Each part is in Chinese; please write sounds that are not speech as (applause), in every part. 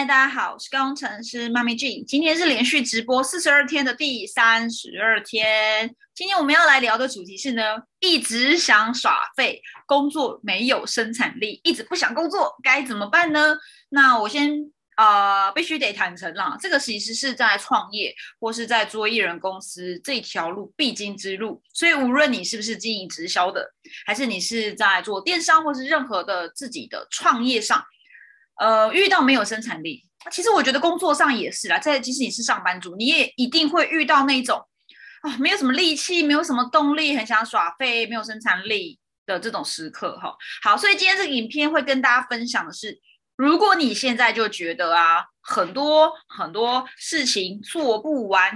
嗨，大家好，我是工程师妈咪 G。今天是连续直播四十二天的第三十二天。今天我们要来聊的主题是呢，一直想耍废，工作没有生产力，一直不想工作，该怎么办呢？那我先呃，必须得坦诚啦，这个其实是在创业或是在做艺人公司这条路必经之路。所以无论你是不是经营直销的，还是你是在做电商或是任何的自己的创业上。呃，遇到没有生产力，其实我觉得工作上也是啦。在即使你是上班族，你也一定会遇到那种啊，没有什么力气，没有什么动力，很想耍废，没有生产力的这种时刻哈。好，所以今天这个影片会跟大家分享的是，如果你现在就觉得啊，很多很多事情做不完，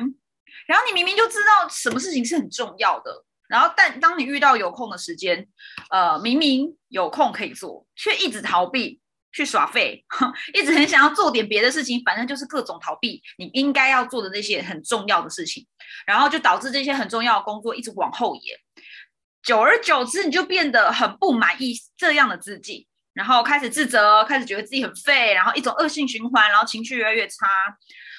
然后你明明就知道什么事情是很重要的，然后但当你遇到有空的时间，呃，明明有空可以做，却一直逃避。去耍废，(laughs) 一直很想要做点别的事情，反正就是各种逃避你应该要做的那些很重要的事情，然后就导致这些很重要的工作一直往后延，久而久之你就变得很不满意这样的自己，然后开始自责，开始觉得自己很废，然后一种恶性循环，然后情绪越来越差。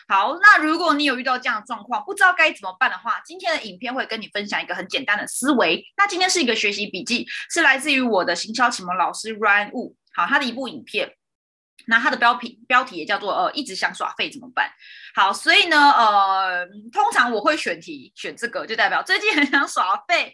好，那如果你有遇到这样的状况，不知道该怎么办的话，今天的影片会跟你分享一个很简单的思维。那今天是一个学习笔记，是来自于我的行销启蒙老师 Ryan Wu。好，他的一部影片，那它的标题标题也叫做呃，一直想耍废怎么办？好，所以呢，呃，通常我会选题选这个，就代表最近很想耍废。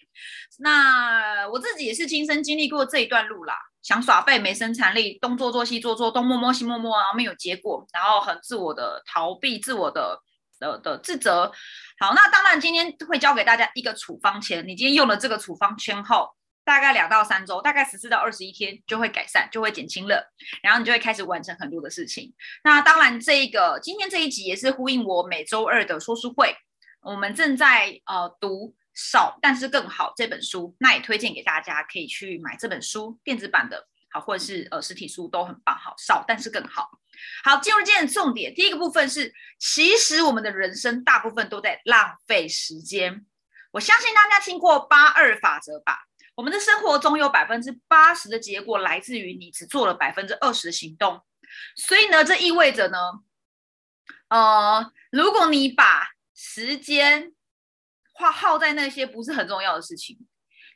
那我自己也是亲身经历过这一段路啦，想耍废没生产力，东做做西做做，东摸摸西摸摸，然后没有结果，然后很自我的逃避，自我的的的自责。好，那当然今天会教给大家一个处方签，你今天用了这个处方签后。大概两到三周，大概十四到二十一天就会改善，就会减轻了，然后你就会开始完成很多的事情。那当然，这个今天这一集也是呼应我每周二的说书会，我们正在呃读少但是更好这本书，那也推荐给大家可以去买这本书，电子版的好，或者是呃实体书都很棒，好少但是更好。好，进入今天的重点，第一个部分是，其实我们的人生大部分都在浪费时间。我相信大家听过八二法则吧？我们的生活中有百分之八十的结果来自于你只做了百分之二十的行动，所以呢，这意味着呢，呃，如果你把时间花耗在那些不是很重要的事情，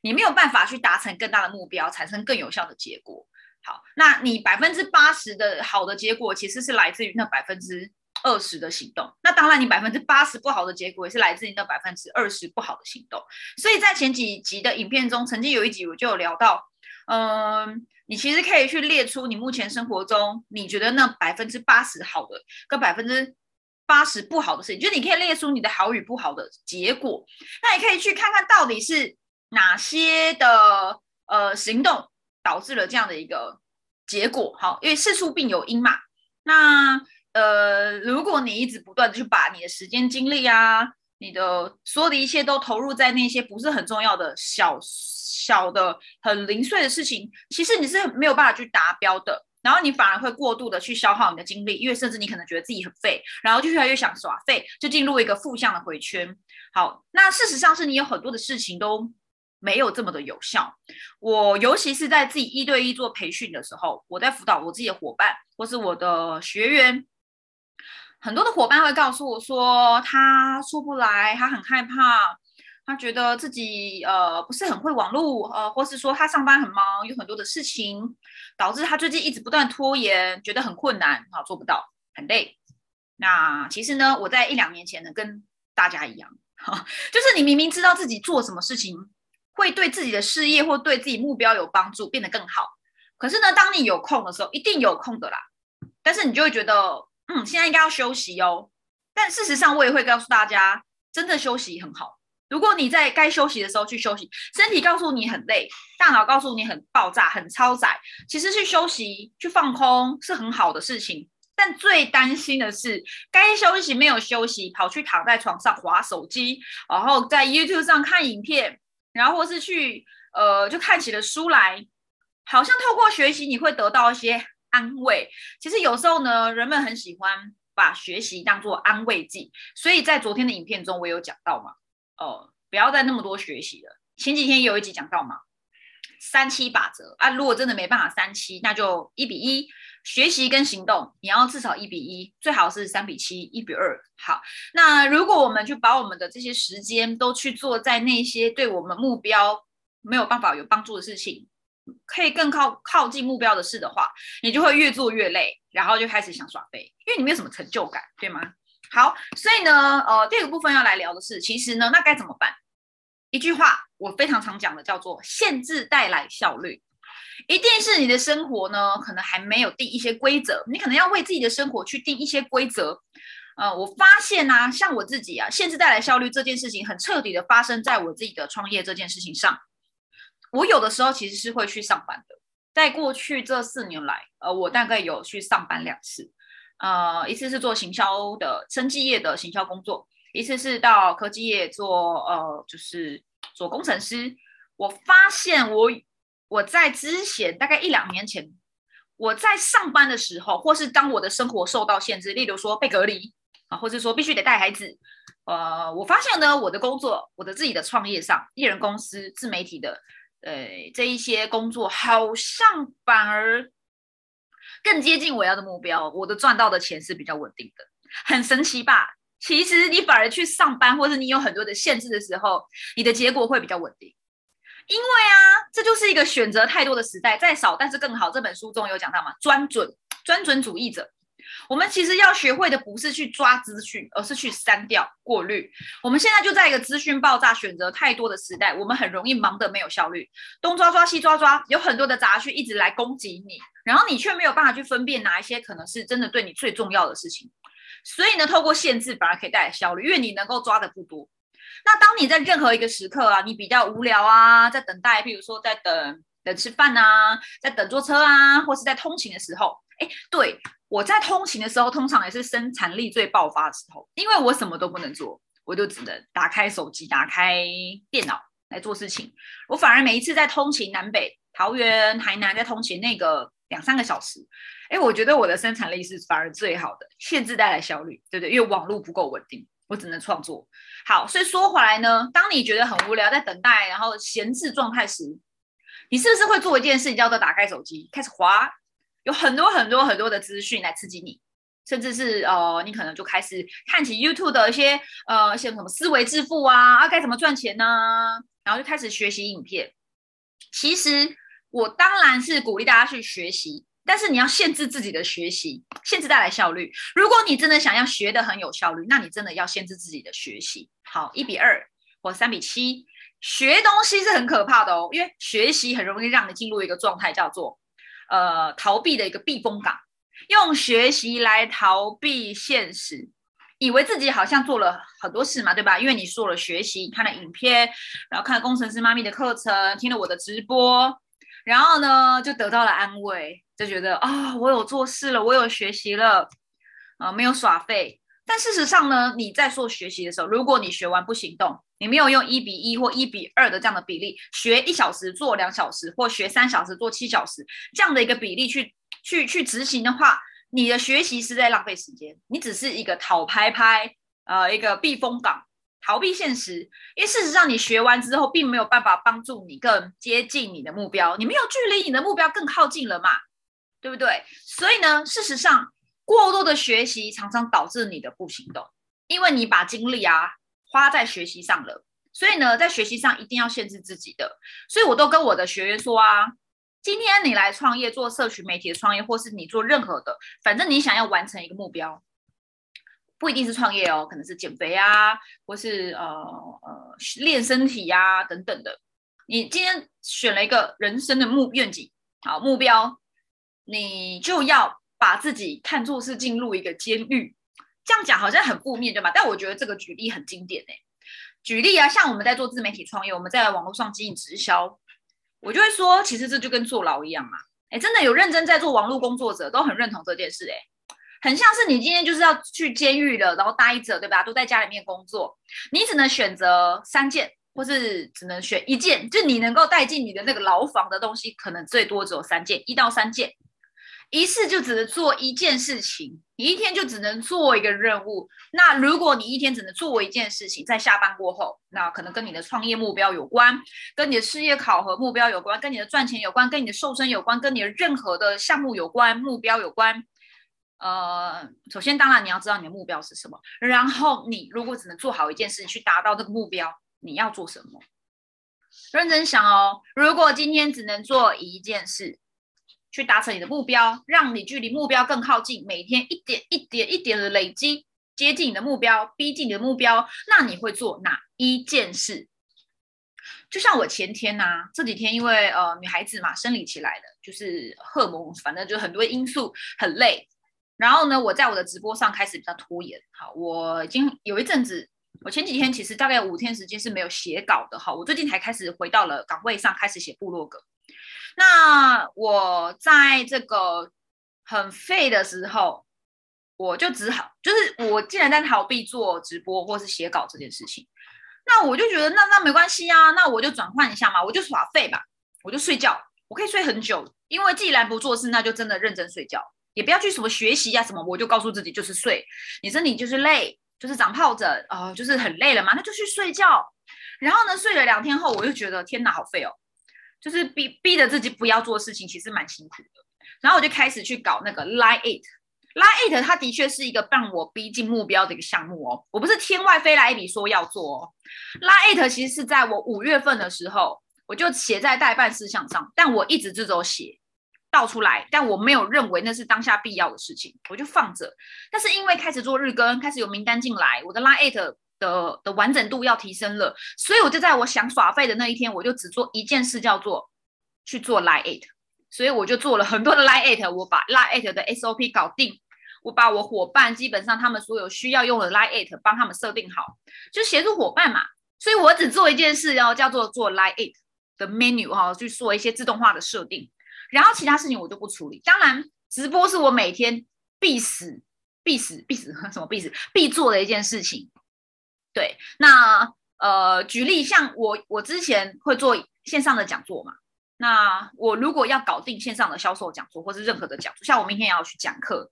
你没有办法去达成更大的目标，产生更有效的结果。好，那你百分之八十的好的结果，其实是来自于那百分之。二十的行动，那当然你百分之八十不好的结果也是来自于那百分之二十不好的行动。所以在前几集的影片中，曾经有一集我就有聊到，嗯，你其实可以去列出你目前生活中你觉得那百分之八十好的跟百分之八十不好的事情，就是你可以列出你的好与不好的结果。那你可以去看看到底是哪些的呃行动导致了这样的一个结果。好，因为事出必有因嘛。那呃，如果你一直不断的去把你的时间、精力啊，你的所有的一切都投入在那些不是很重要的小小的、很零碎的事情，其实你是没有办法去达标的。然后你反而会过度的去消耗你的精力，因为甚至你可能觉得自己很废，然后就越来越想耍废，就进入一个负向的回圈。好，那事实上是你有很多的事情都没有这么的有效。我尤其是在自己一对一做培训的时候，我在辅导我自己的伙伴或是我的学员。很多的伙伴会告诉我说，他出不来，他很害怕，他觉得自己呃不是很会网络，呃，或是说他上班很忙，有很多的事情，导致他最近一直不断拖延，觉得很困难，啊，做不到，很累。那其实呢，我在一两年前呢，跟大家一样，哈，(laughs) 就是你明明知道自己做什么事情会对自己的事业或对自己目标有帮助，变得更好，可是呢，当你有空的时候，一定有空的啦，但是你就会觉得。嗯，现在应该要休息哦。但事实上，我也会告诉大家，真的休息很好。如果你在该休息的时候去休息，身体告诉你很累，大脑告诉你很爆炸、很超载，其实去休息、去放空是很好的事情。但最担心的是，该休息没有休息，跑去躺在床上划手机，然后在 YouTube 上看影片，然后或是去呃，就看起了书来，好像透过学习你会得到一些。安慰，其实有时候呢，人们很喜欢把学习当做安慰剂，所以在昨天的影片中，我有讲到嘛，哦，不要再那么多学习了。前几天有一集讲到嘛，三七法则啊，如果真的没办法三七，那就一比一，学习跟行动，你要至少一比一，最好是三比七、一比二。好，那如果我们就把我们的这些时间都去做在那些对我们目标没有办法有帮助的事情，可以更靠靠近目标的事的话，你就会越做越累，然后就开始想耍废，因为你没有什么成就感，对吗？好，所以呢，呃，第二个部分要来聊的是，其实呢，那该怎么办？一句话，我非常常讲的叫做“限制带来效率”。一定是你的生活呢，可能还没有定一些规则，你可能要为自己的生活去定一些规则。呃，我发现呢，像我自己啊，限制带来效率这件事情，很彻底的发生在我自己的创业这件事情上。我有的时候其实是会去上班的，在过去这四年来，呃，我大概有去上班两次，呃，一次是做行销的生技业的行销工作，一次是到科技业做，呃，就是做工程师。我发现我。我在之前大概一两年前，我在上班的时候，或是当我的生活受到限制，例如说被隔离啊，或者说必须得带孩子，呃，我发现呢，我的工作，我的自己的创业上，艺人公司、自媒体的，呃，这一些工作，好像反而更接近我要的目标，我的赚到的钱是比较稳定的，很神奇吧？其实你反而去上班，或者你有很多的限制的时候，你的结果会比较稳定。因为啊，这就是一个选择太多的时代，再少但是更好。这本书中有讲到嘛，专准专准主义者。我们其实要学会的不是去抓资讯，而是去删掉、过滤。我们现在就在一个资讯爆炸、选择太多的时代，我们很容易忙得没有效率，东抓抓西抓抓，有很多的杂讯一直来攻击你，然后你却没有办法去分辨哪一些可能是真的对你最重要的事情。所以呢，透过限制反而可以带来效率，因为你能够抓的不多。那当你在任何一个时刻啊，你比较无聊啊，在等待，比如说在等等吃饭啊，在等坐车啊，或是在通勤的时候，哎，对我在通勤的时候，通常也是生产力最爆发的时候，因为我什么都不能做，我就只能打开手机、打开电脑来做事情。我反而每一次在通勤南北桃园、台南在通勤那个两三个小时，哎，我觉得我的生产力是反而最好的，限制带来效率，对不对？因为网络不够稳定。我只能创作好，所以说回来呢，当你觉得很无聊，在等待，然后闲置状态时，你是不是会做一件事情，叫做打开手机，开始滑，有很多很多很多的资讯来刺激你，甚至是呃，你可能就开始看起 YouTube 的一些呃，像什么思维致富啊，啊，该怎么赚钱呢？然后就开始学习影片。其实我当然是鼓励大家去学习。但是你要限制自己的学习，限制带来效率。如果你真的想要学的很有效率，那你真的要限制自己的学习。好，一比二或三比七，学东西是很可怕的哦，因为学习很容易让你进入一个状态，叫做呃逃避的一个避风港，用学习来逃避现实，以为自己好像做了很多事嘛，对吧？因为你做了学习，看了影片，然后看了工程师妈咪的课程，听了我的直播。然后呢，就得到了安慰，就觉得啊，我有做事了，我有学习了，啊，没有耍废。但事实上呢，你在做学习的时候，如果你学完不行动，你没有用一比一或一比二的这样的比例，学一小时做两小时，或学三小时做七小时这样的一个比例去去去执行的话，你的学习是在浪费时间，你只是一个讨拍拍，呃，一个避风港。逃避现实，因为事实上你学完之后，并没有办法帮助你更接近你的目标，你没有距离你的目标更靠近了嘛，对不对？所以呢，事实上过多的学习常常导致你的不行动，因为你把精力啊花在学习上了。所以呢，在学习上一定要限制自己的。所以我都跟我的学员说啊，今天你来创业做社群媒体的创业，或是你做任何的，反正你想要完成一个目标。不一定是创业哦，可能是减肥啊，或是呃呃练身体呀等等的。你今天选了一个人生的目愿景，好目标，你就要把自己看作是进入一个监狱。这样讲好像很负面，对吧？但我觉得这个举例很经典诶。举例啊，像我们在做自媒体创业，我们在网络上经营直销，我就会说，其实这就跟坐牢一样嘛。哎，真的有认真在做网络工作者都很认同这件事诶。很像是你今天就是要去监狱了，然后待着，对吧？都在家里面工作，你只能选择三件，或是只能选一件，就你能够带进你的那个牢房的东西，可能最多只有三件，一到三件。一次就只能做一件事情，你一天就只能做一个任务。那如果你一天只能做一件事情，在下班过后，那可能跟你的创业目标有关，跟你的事业考核目标有关，跟你的赚钱有关，跟你的瘦身有关，跟你的任何的项目有关，目标有关。呃，首先当然你要知道你的目标是什么，然后你如果只能做好一件事情去达到这个目标，你要做什么？认真想哦，如果今天只能做一件事。去达成你的目标，让你距离目标更靠近，每天一点一点一点的累积，接近你的目标，逼近你的目标。那你会做哪一件事？就像我前天呐，这几天因为呃女孩子嘛，生理期来的，就是荷尔蒙，反正就很多因素，很累。然后呢，我在我的直播上开始比较拖延。好，我已经有一阵子，我前几天其实大概五天时间是没有写稿的。哈，我最近才开始回到了岗位上，开始写部落格。那我在这个很废的时候，我就只好就是我既然在逃避做直播或是写稿这件事情，那我就觉得那那没关系啊，那我就转换一下嘛，我就耍废吧，我就睡觉，我可以睡很久，因为既然不做事，那就真的认真睡觉，也不要去什么学习啊什么，我就告诉自己就是睡，你身体就是累，就是长疱疹啊，就是很累了嘛，那就去睡觉。然后呢，睡了两天后，我就觉得天哪，好废哦。就是逼逼着自己不要做事情，其实蛮辛苦的。然后我就开始去搞那个 Line It，Line It，它的确是一个让我逼近目标的一个项目哦。我不是天外飞来一笔说要做哦。Line It 其实是在我五月份的时候，我就写在代办事项上，但我一直这种写倒出来，但我没有认为那是当下必要的事情，我就放着。但是因为开始做日更，开始有名单进来，我的 Line It。的的完整度要提升了，所以我就在我想耍废的那一天，我就只做一件事，叫做去做 Line It。所以我就做了很多的 Line It，我把 Line It 的 SOP 搞定，我把我伙伴基本上他们所有需要用的 Line It 帮他们设定好，就协助伙伴嘛。所以我只做一件事，然后，叫做做 Line It 的 menu 哈，去做一些自动化的设定，然后其他事情我就不处理。当然，直播是我每天必死、必死、必死 (laughs) 什么必死必做的一件事情。对，那呃，举例像我，我之前会做线上的讲座嘛。那我如果要搞定线上的销售讲座，或是任何的讲座，像我明天要去讲课，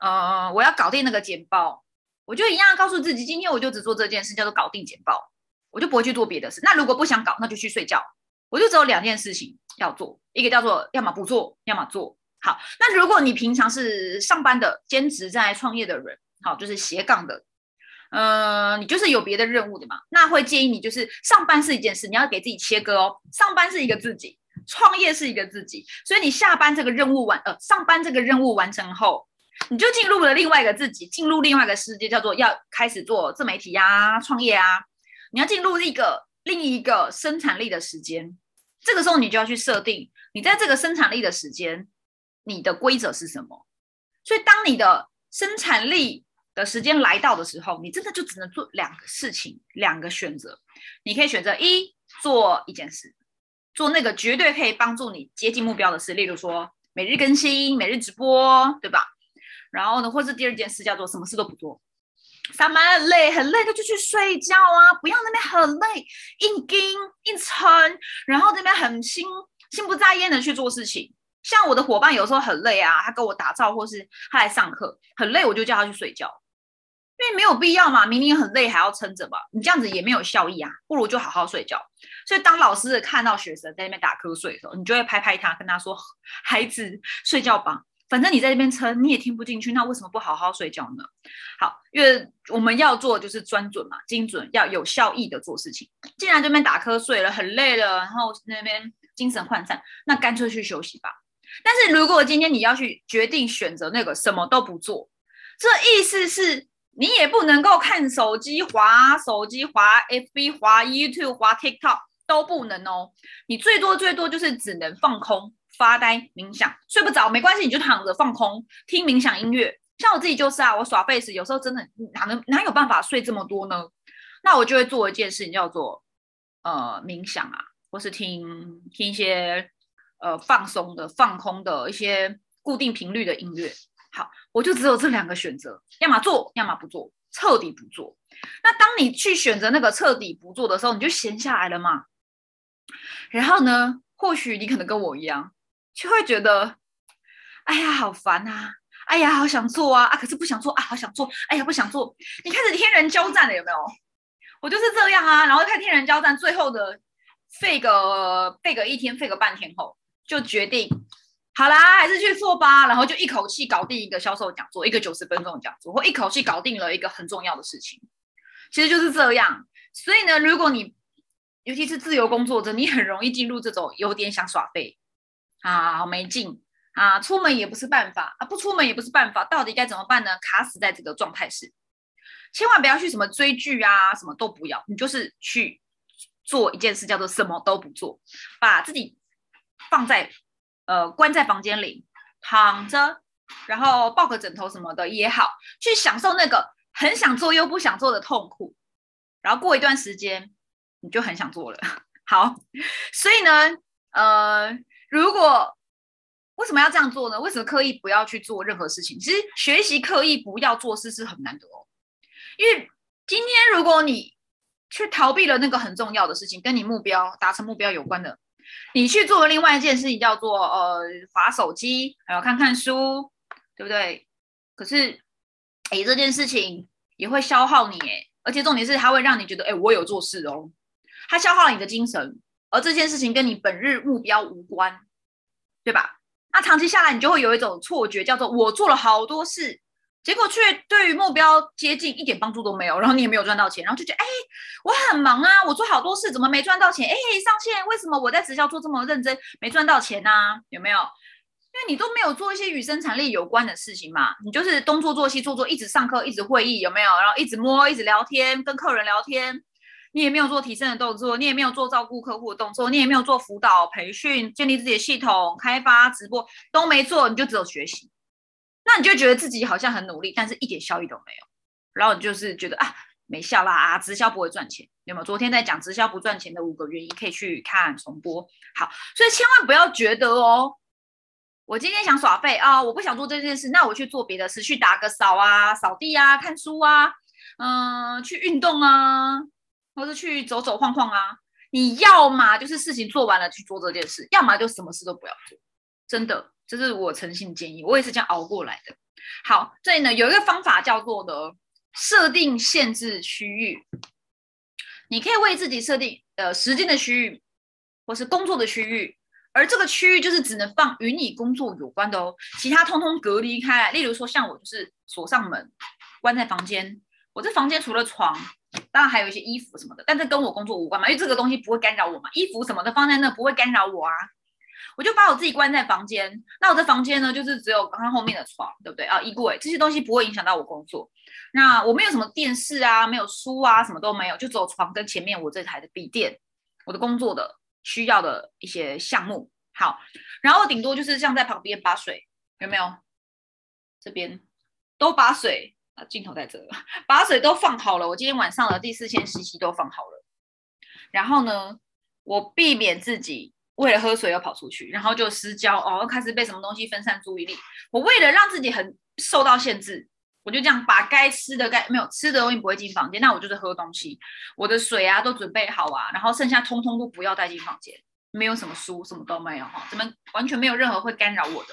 呃，我要搞定那个简报，我就一样告诉自己，今天我就只做这件事，叫做搞定简报，我就不会去做别的事。那如果不想搞，那就去睡觉。我就只有两件事情要做，一个叫做要么不做，要么做好。那如果你平常是上班的、兼职在创业的人，好，就是斜杠的。呃，你就是有别的任务的嘛？那会建议你就是上班是一件事，你要给自己切割哦。上班是一个自己，创业是一个自己，所以你下班这个任务完，呃，上班这个任务完成后，你就进入了另外一个自己，进入另外一个世界，叫做要开始做自媒体呀、创业啊。你要进入一个另一个生产力的时间，这个时候你就要去设定，你在这个生产力的时间，你的规则是什么？所以当你的生产力。的时间来到的时候，你真的就只能做两个事情，两个选择。你可以选择一做一件事，做那个绝对可以帮助你接近目标的事，例如说每日更新、每日直播，对吧？然后呢，或是第二件事叫做什么事都不做，上班很累，很累，那就去睡觉啊！不要那边很累，硬盯硬撑，然后那边很心心不在焉的去做事情。像我的伙伴有时候很累啊，他跟我打招呼，或是他来上课很累，我就叫他去睡觉。因为没有必要嘛，明明很累还要撑着吧，你这样子也没有效益啊，不如就好好睡觉。所以当老师看到学生在那边打瞌睡的时候，你就会拍拍他，跟他说：“孩子，睡觉吧，反正你在这边撑，你也听不进去，那为什么不好好睡觉呢？”好，因为我们要做就是专准嘛，精准，要有效益的做事情。既然这边打瞌睡了，很累了，然后那边精神涣散，那干脆去休息吧。但是如果今天你要去决定选择那个什么都不做，这意思是。你也不能够看手机、滑手机、滑 FB、滑 YouTube、滑 TikTok 都不能哦。你最多最多就是只能放空、发呆、冥想。睡不着没关系，你就躺着放空，听冥想音乐。像我自己就是啊，我耍 face 有时候真的哪能哪有办法睡这么多呢？那我就会做一件事情，叫做呃冥想啊，或是听听一些呃放松的、放空的一些固定频率的音乐。好，我就只有这两个选择，要么做，要么不做，彻底不做。那当你去选择那个彻底不做的时候，你就闲下来了嘛。然后呢，或许你可能跟我一样，就会觉得哎呀，好烦啊！哎呀，好想做啊！啊，可是不想做啊，好想做！哎呀，不想做！你开始天人交战了，有没有？我就是这样啊，然后看天人交战，最后的废个废个一天，废个半天后，就决定好啦，还是去做吧。然后就一口气搞定一个销售讲座，一个九十分钟的讲座，或一口气搞定了一个很重要的事情。其实就是这样。所以呢，如果你尤其是自由工作者，你很容易进入这种有点想耍废啊，好没劲啊，出门也不是办法啊，不出门也不是办法，到底该怎么办呢？卡死在这个状态是。千万不要去什么追剧啊，什么都不要，你就是去做一件事，叫做什么都不做，把自己放在呃关在房间里躺着，然后抱个枕头什么的也好，去享受那个很想做又不想做的痛苦，然后过一段时间你就很想做了。(laughs) 好，所以呢，呃，如果为什么要这样做呢？为什么刻意不要去做任何事情？其实学习刻意不要做事是很难得哦。因为今天如果你去逃避了那个很重要的事情，跟你目标达成目标有关的，你去做另外一件事情，叫做呃划手机，还有看看书，对不对？可是，哎，这件事情也会消耗你，哎，而且重点是它会让你觉得，哎，我有做事哦，它消耗了你的精神，而这件事情跟你本日目标无关，对吧？那长期下来，你就会有一种错觉，叫做我做了好多事。结果却对于目标接近一点帮助都没有，然后你也没有赚到钱，然后就觉得哎，我很忙啊，我做好多事，怎么没赚到钱？哎，上线为什么我在直销做这么认真，没赚到钱呢？有没有？因为你都没有做一些与生产力有关的事情嘛，你就是东做做西做做，一直上课，一直会议，有没有？然后一直摸，一直聊天，跟客人聊天，你也没有做提升的动作，你也没有做照顾客户的动作，你也没有做辅导、培训、建立自己的系统、开发、直播都没做，你就只有学习。那你就觉得自己好像很努力，但是一点效益都没有，然后你就是觉得啊没效啦，直销不会赚钱，有没有？昨天在讲直销不赚钱的五个原因，可以去看重播。好，所以千万不要觉得哦，我今天想耍废啊，我不想做这件事，那我去做别的事，去打个扫啊、扫地啊、看书啊，嗯，去运动啊，或者去走走晃晃啊。你要么就是事情做完了去做这件事，要么就什么事都不要做，真的。这是我诚信建议，我也是这样熬过来的。好，这里呢有一个方法叫做的设定限制区域，你可以为自己设定呃时间的区域，或是工作的区域，而这个区域就是只能放与你工作有关的哦，其他通通隔离开来。例如说像我就是锁上门，关在房间，我这房间除了床，当然还有一些衣服什么的，但这跟我工作无关嘛，因为这个东西不会干扰我嘛，衣服什么的放在那不会干扰我啊。我就把我自己关在房间，那我的房间呢，就是只有刚刚后面的床，对不对啊？衣柜这些东西不会影响到我工作。那我没有什么电视啊，没有书啊，什么都没有，就只有床跟前面我这台的笔电，我的工作的需要的一些项目。好，然后顶多就是像在旁边把水有没有？这边都把水啊，镜头在这，把水都放好了。我今天晚上的第四线实习都放好了。然后呢，我避免自己。为了喝水要跑出去，然后就失焦哦，开始被什么东西分散注意力。我为了让自己很受到限制，我就这样把该吃的该没有吃的东西不会进房间，那我就是喝东西，我的水啊都准备好啊，然后剩下通通都不要带进房间，没有什么书，什么都没有哈，怎么完全没有任何会干扰我的。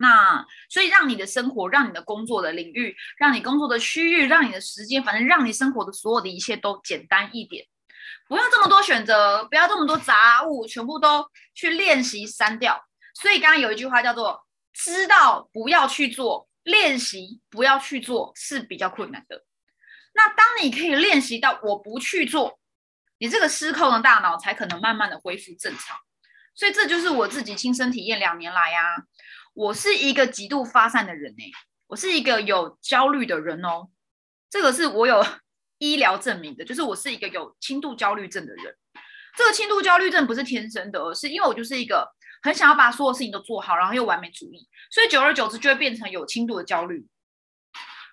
那所以让你的生活，让你的工作的领域，让你工作的区域，让你的时间，反正让你生活的所有的一切都简单一点。不要这么多选择，不要这么多杂物，全部都去练习删掉。所以刚刚有一句话叫做“知道不要去做，练习不要去做”是比较困难的。那当你可以练习到我不去做，你这个失控的大脑才可能慢慢的恢复正常。所以这就是我自己亲身体验两年来呀，我是一个极度发散的人哎，我是一个有焦虑的人哦，这个是我有。医疗证明的，就是我是一个有轻度焦虑症的人。这个轻度焦虑症不是天生的，而是因为我就是一个很想要把所有事情都做好，然后又完美主义，所以久而久之就会变成有轻度的焦虑。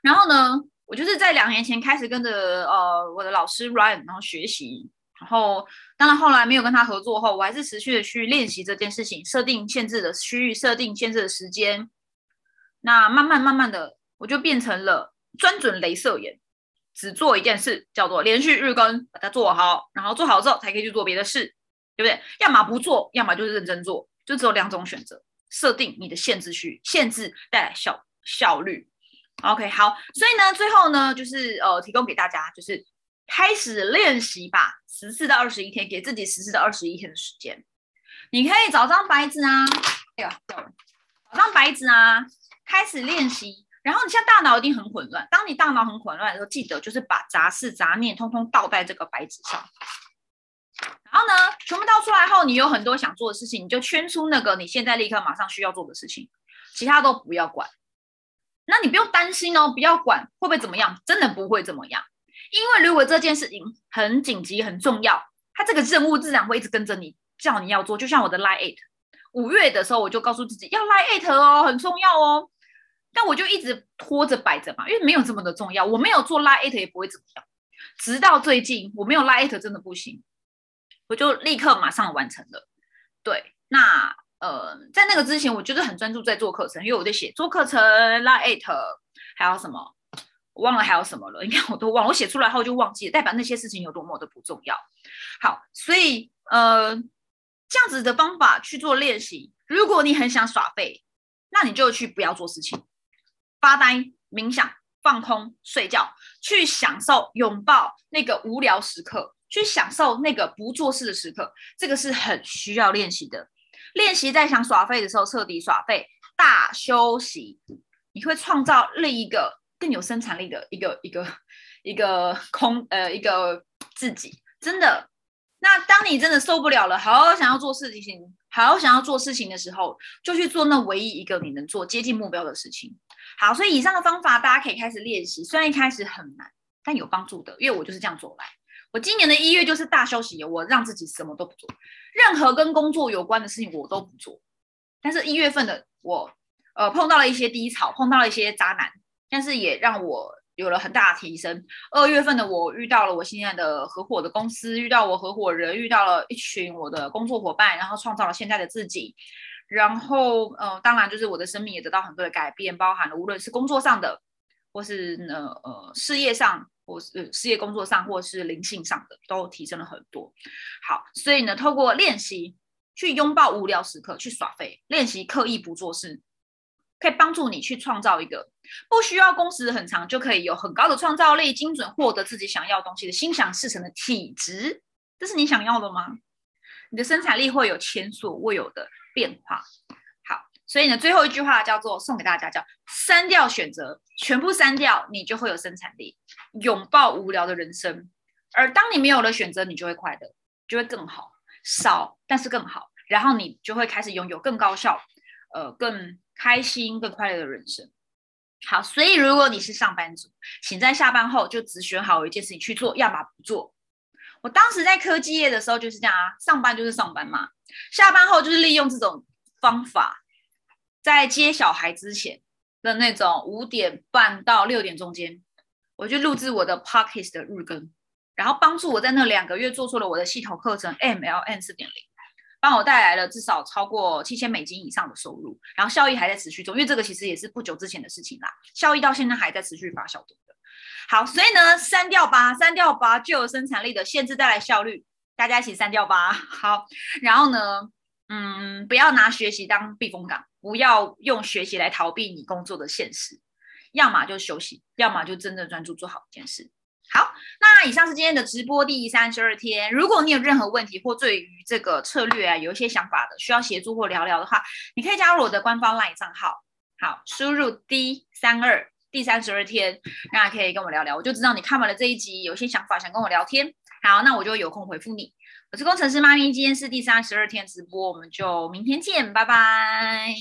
然后呢，我就是在两年前开始跟着呃我的老师 Ryan 然后学习，然后当然后来没有跟他合作后，我还是持续的去练习这件事情，设定限制的区域，设定限制的时间。那慢慢慢慢的，我就变成了专准镭射眼。只做一件事，叫做连续日更，把它做好，然后做好之后才可以去做别的事，对不对？要么不做，要么就是认真做，就只有两种选择。设定你的限制区，限制带来效效率。OK，好，所以呢，最后呢，就是呃，提供给大家，就是开始练习吧，十四到二十一天，给自己十四到二十一天的时间。你可以找张白纸啊，哎呀，掉了，找张白纸啊，开始练习。然后你现在大脑一定很混乱，当你大脑很混乱的时候，记得就是把杂事杂念通通倒在这个白纸上。然后呢，全部倒出来后，你有很多想做的事情，你就圈出那个你现在立刻马上需要做的事情，其他都不要管。那你不用担心哦，不要管会不会怎么样，真的不会怎么样。因为如果这件事情很紧急、很重要，它这个任务自然会一直跟着你，叫你要做。就像我的 Lie Eight，五月的时候我就告诉自己要 Lie Eight 哦，很重要哦。但我就一直拖着摆着嘛，因为没有这么的重要，我没有做 Line Eight 也不会怎么样。直到最近我没有 Line Eight 真的不行，我就立刻马上完成了。对，那。呃，在那个之前，我就是很专注在做课程，因为我在写做课程、拉 at，还有什么，我忘了还有什么了，应该我都忘了。我写出来后就忘记了，代表那些事情有多么的不重要。好，所以呃，这样子的方法去做练习。如果你很想耍废，那你就去不要做事情，发呆、冥想、放空、睡觉，去享受拥抱那个无聊时刻，去享受那个不做事的时刻。这个是很需要练习的。练习在想耍废的时候彻底耍废，大休息，你会创造另一个更有生产力的一个一个一个空呃一个自己，真的。那当你真的受不了了，好想要做事情，好想要做事情的时候，就去做那唯一一个你能做接近目标的事情。好，所以以上的方法大家可以开始练习，虽然一开始很难，但有帮助的，因为我就是这样走来。我今年的一月就是大休息，我让自己什么都不做，任何跟工作有关的事情我都不做。但是，一月份的我，呃，碰到了一些低潮，碰到了一些渣男，但是也让我有了很大的提升。二月份的我遇到了我现在的合伙的公司，遇到我合伙人，遇到了一群我的工作伙伴，然后创造了现在的自己。然后，呃，当然就是我的生命也得到很多的改变，包含了无论是工作上的，或是呢，呃，事业上。或是事业工作上，或是灵性上的，都提升了很多。好，所以呢，透过练习去拥抱无聊时刻，去耍废，练习刻意不做事，可以帮助你去创造一个不需要工时很长就可以有很高的创造力、精准获得自己想要东西的心想事成的体质。这是你想要的吗？你的生产力会有前所未有的变化。好所以呢，最后一句话叫做送给大家，叫删掉选择，全部删掉，你就会有生产力，拥抱无聊的人生。而当你没有了选择，你就会快乐，就会更好，少但是更好。然后你就会开始拥有更高效、呃更开心、更快乐的人生。好，所以如果你是上班族，请在下班后就只选好一件事情去做，要么不做。我当时在科技业的时候就是这样啊，上班就是上班嘛，下班后就是利用这种方法。在接小孩之前的那种五点半到六点中间，我就录制我的 p o c k e t 的日更，然后帮助我在那两个月做出了我的系统课程 MLN 四点零，帮我带来了至少超过七千美金以上的收入，然后效益还在持续中，因为这个其实也是不久之前的事情啦，效益到现在还在持续发酵的。好，所以呢，删掉吧，删掉吧，就有生产力的限制带来效率，大家一起删掉吧。好，然后呢？嗯，不要拿学习当避风港，不要用学习来逃避你工作的现实，要么就休息，要么就真的专注做好一件事。好，那以上是今天的直播第三十二天。如果你有任何问题或对于这个策略啊有一些想法的，需要协助或聊聊的话，你可以加入我的官方 LINE 账号，好，输入 D 三二第三十二天，那可以跟我聊聊，我就知道你看完了这一集，有些想法想跟我聊天。好，那我就有空回复你。我是工程师妈咪，今天是第三十二天直播，我们就明天见，拜拜。